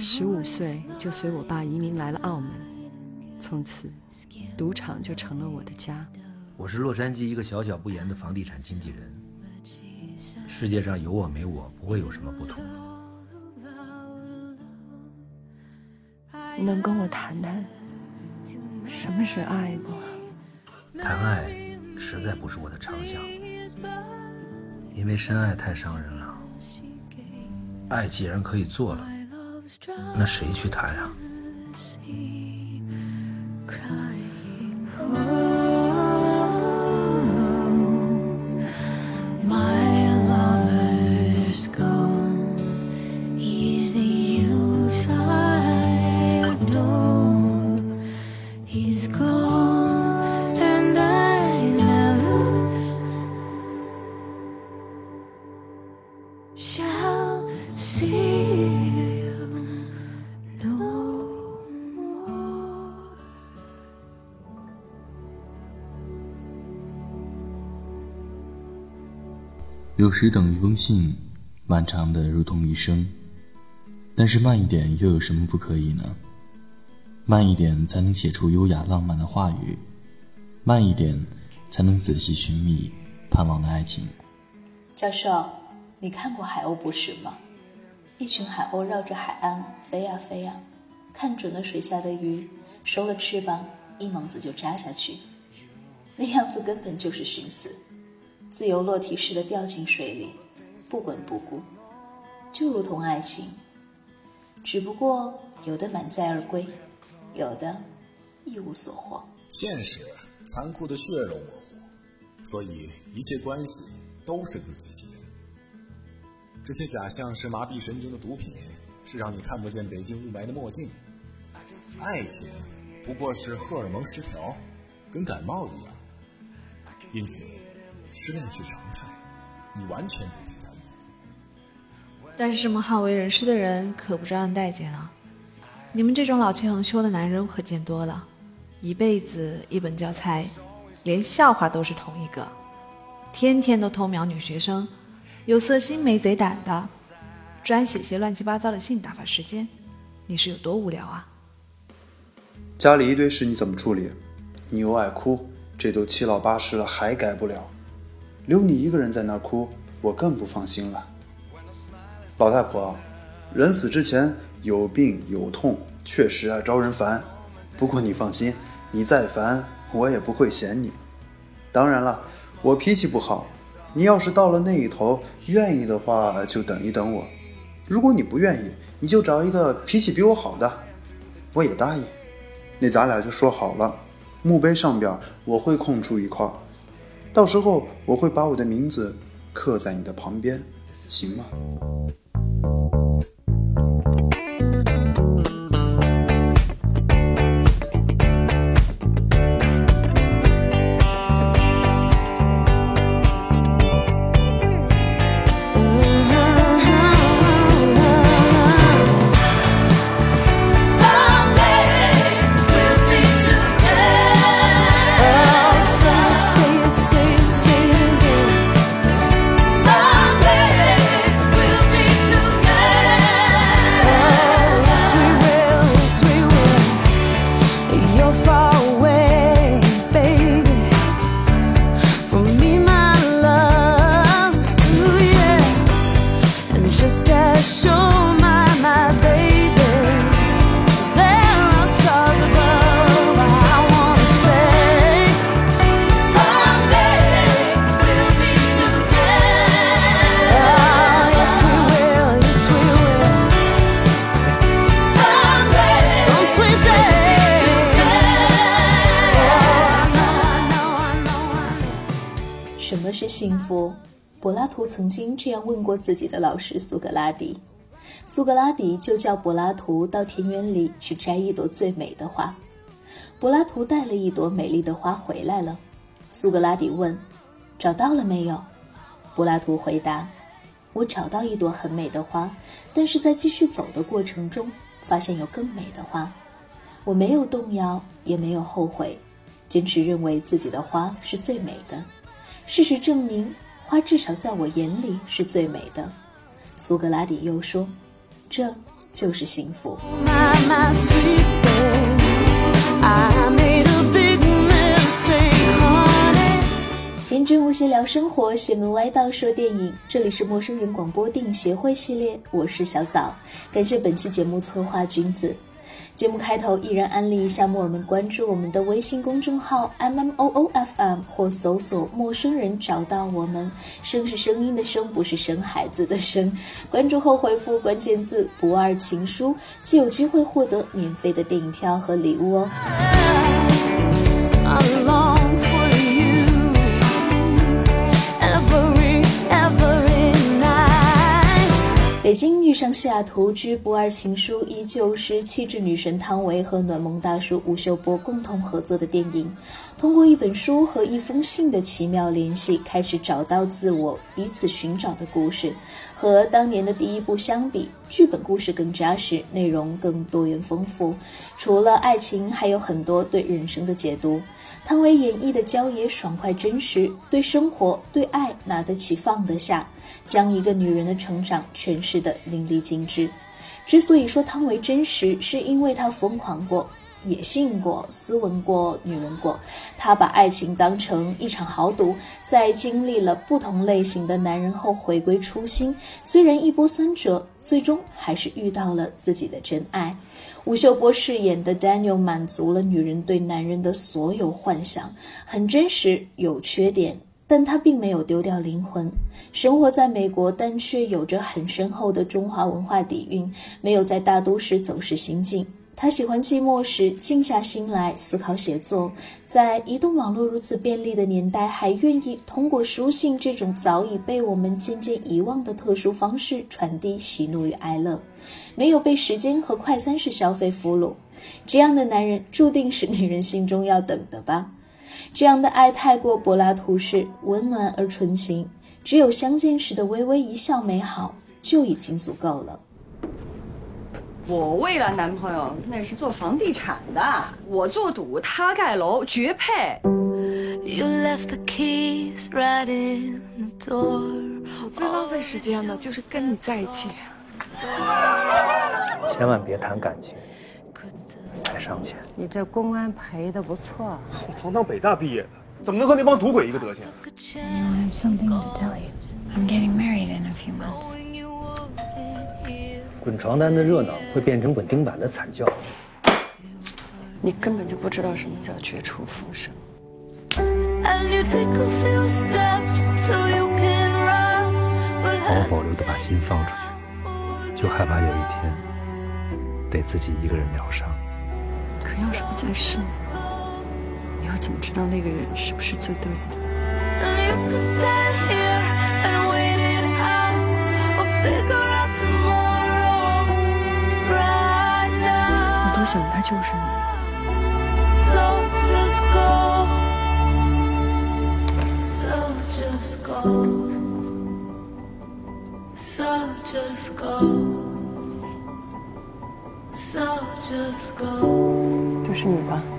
十五岁就随我爸移民来了澳门，从此赌场就成了我的家。我是洛杉矶一个小小不言的房地产经纪人。世界上有我没我，不会有什么不同。能跟我谈谈什么是爱吗？谈爱实在不是我的长项，因为深爱太伤人了。爱既然可以做了，那谁去谈呀？有时等一封信，漫长的如同一生，但是慢一点又有什么不可以呢？慢一点才能写出优雅浪漫的话语，慢一点才能仔细寻觅盼望的爱情。教授，你看过海鸥捕食吗？一群海鸥绕着海岸飞呀飞呀，看准了水下的鱼，收了翅膀，一猛子就扎下去，那样子根本就是寻死。自由落体似的掉进水里，不管不顾，就如同爱情。只不过有的满载而归，有的一无所获。现实残酷的血肉模糊，所以一切关系都是自欺欺人。这些假象是麻痹神经的毒品，是让你看不见北京雾霾的墨镜。爱情不过是荷尔蒙失调，跟感冒一样。因此。失恋是常态，你完全不必在意。但是这么好为人师的人可不招人待见啊！你们这种老气横秋的男人我可见多了，一辈子一本教材，连笑话都是同一个，天天都偷瞄女学生，有色心没贼胆的，专写些乱七八糟的信打发时间，你是有多无聊啊？家里一堆事你怎么处理？你又爱哭，这都七老八十了还改不了。留你一个人在那儿哭，我更不放心了。老太婆，人死之前有病有痛，确实啊招人烦。不过你放心，你再烦我也不会嫌你。当然了，我脾气不好，你要是到了那一头，愿意的话就等一等我。如果你不愿意，你就找一个脾气比我好的，我也答应。那咱俩就说好了，墓碑上边我会空出一块。到时候我会把我的名字刻在你的旁边，行吗？是幸福。柏拉图曾经这样问过自己的老师苏格拉底。苏格拉底就叫柏拉图到田园里去摘一朵最美的花。柏拉图带了一朵美丽的花回来了。苏格拉底问：“找到了没有？”柏拉图回答：“我找到一朵很美的花，但是在继续走的过程中，发现有更美的花。我没有动摇，也没有后悔，坚持认为自己的花是最美的。”事实证明，花至少在我眼里是最美的。苏格拉底又说：“这就是幸福。天真无邪聊生活，邪门歪道说电影。这里是陌生人广播电影协会系列，我是小枣。感谢本期节目策划君子。节目开头依然安利一下木耳们关注我们的微信公众号 M M O O F M 或搜索陌生人找到我们。声是声音的声，不是生孩子的生。关注后回复关键字“不二情书”，就有机会获得免费的电影票和礼物哦。北京遇上西雅图之不二情书，依旧是气质女神汤唯和暖萌大叔吴秀波共同合作的电影。通过一本书和一封信的奇妙联系，开始找到自我，彼此寻找的故事。和当年的第一部相比，剧本故事更扎实，内容更多元丰富。除了爱情，还有很多对人生的解读。汤唯演绎的娇野爽快真实，对生活对爱拿得起放得下，将一个女人的成长诠释得淋漓尽致。之所以说汤唯真实，是因为她疯狂过。野性过，斯文过，女人过。她把爱情当成一场豪赌，在经历了不同类型的男人后回归初心。虽然一波三折，最终还是遇到了自己的真爱。吴秀波饰演的 Daniel 满足了女人对男人的所有幻想，很真实，有缺点，但他并没有丢掉灵魂。生活在美国，但却有着很深厚的中华文化底蕴，没有在大都市走失心境。他喜欢寂寞时静下心来思考写作，在移动网络如此便利的年代，还愿意通过书信这种早已被我们渐渐遗忘的特殊方式传递喜怒与哀乐，没有被时间和快餐式消费俘虏。这样的男人注定是女人心中要等的吧？这样的爱太过柏拉图式，温暖而纯情，只有相见时的微微一笑美好就已经足够了。我未来男朋友，那是做房地产的，我做赌，他盖楼，绝配。最浪费时间的就是跟你在一起。千万别谈感情，太伤钱。你这公安赔的不错。我堂堂北大毕业的，怎么能和那帮赌鬼一个德行？滚床单的热闹会变成滚钉板的惨叫。你根本就不知道什么叫绝处逢生。好好保留的把心放出去，就害怕有一天得自己一个人疗伤。可要是不在世，你又怎么知道那个人是不是最对的？想他就是你。就是你吧。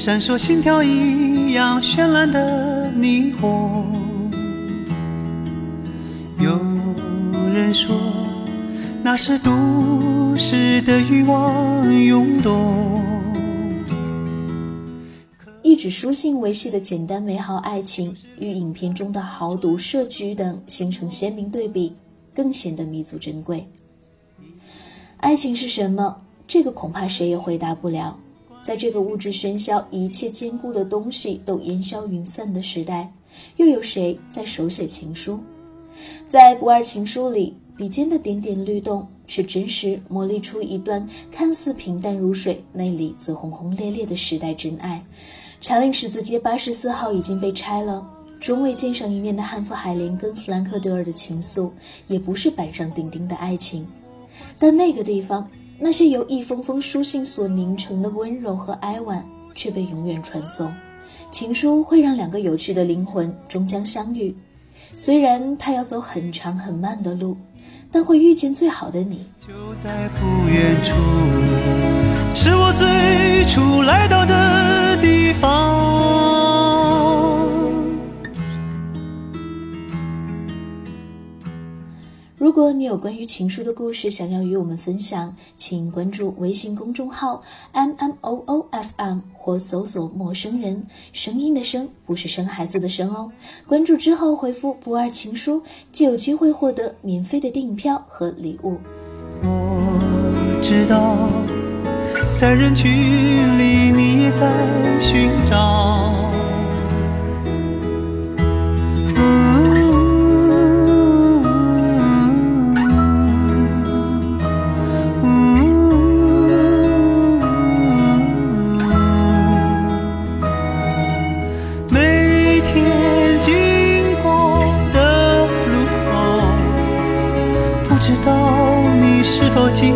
闪烁心跳一样绚烂的霓虹。有人说，那是都市的欲望涌动。一纸书信维系的简单美好爱情，与影片中的豪赌设局等形成鲜明对比，更显得弥足珍贵。爱情是什么？这个恐怕谁也回答不了。在这个物质喧嚣、一切坚固的东西都烟消云散的时代，又有谁在手写情书？在不二情书里，笔尖的点点律动，却真实磨砺出一段看似平淡如水，内里则轰轰烈烈的时代真爱。长岭十字街八十四号已经被拆了，终未见上一面的汉弗海莲跟弗兰克德尔的情愫，也不是板上钉钉的爱情，但那个地方。那些由一封封书信所凝成的温柔和哀婉，却被永远传送。情书会让两个有趣的灵魂终将相遇，虽然他要走很长很慢的路，但会遇见最好的你。就在不远处，是我最初来到的如果你有关于情书的故事想要与我们分享，请关注微信公众号 m m o o f m 或搜索“陌生人”，声音的声不是生孩子的生哦。关注之后回复“不二情书”，就有机会获得免费的电影票和礼物。我知道，在人群里你也在寻找。不知道你是否经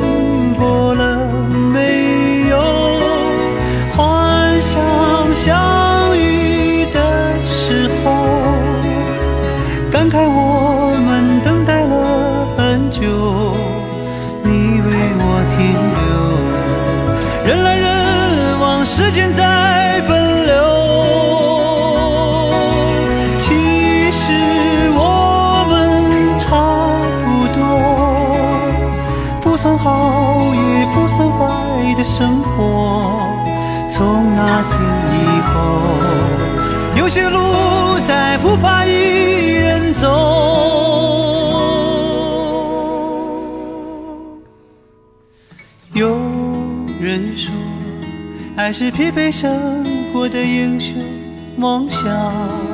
生活。从那天以后，有些路再不怕一人走。有人说，爱是疲惫生活的英雄梦想。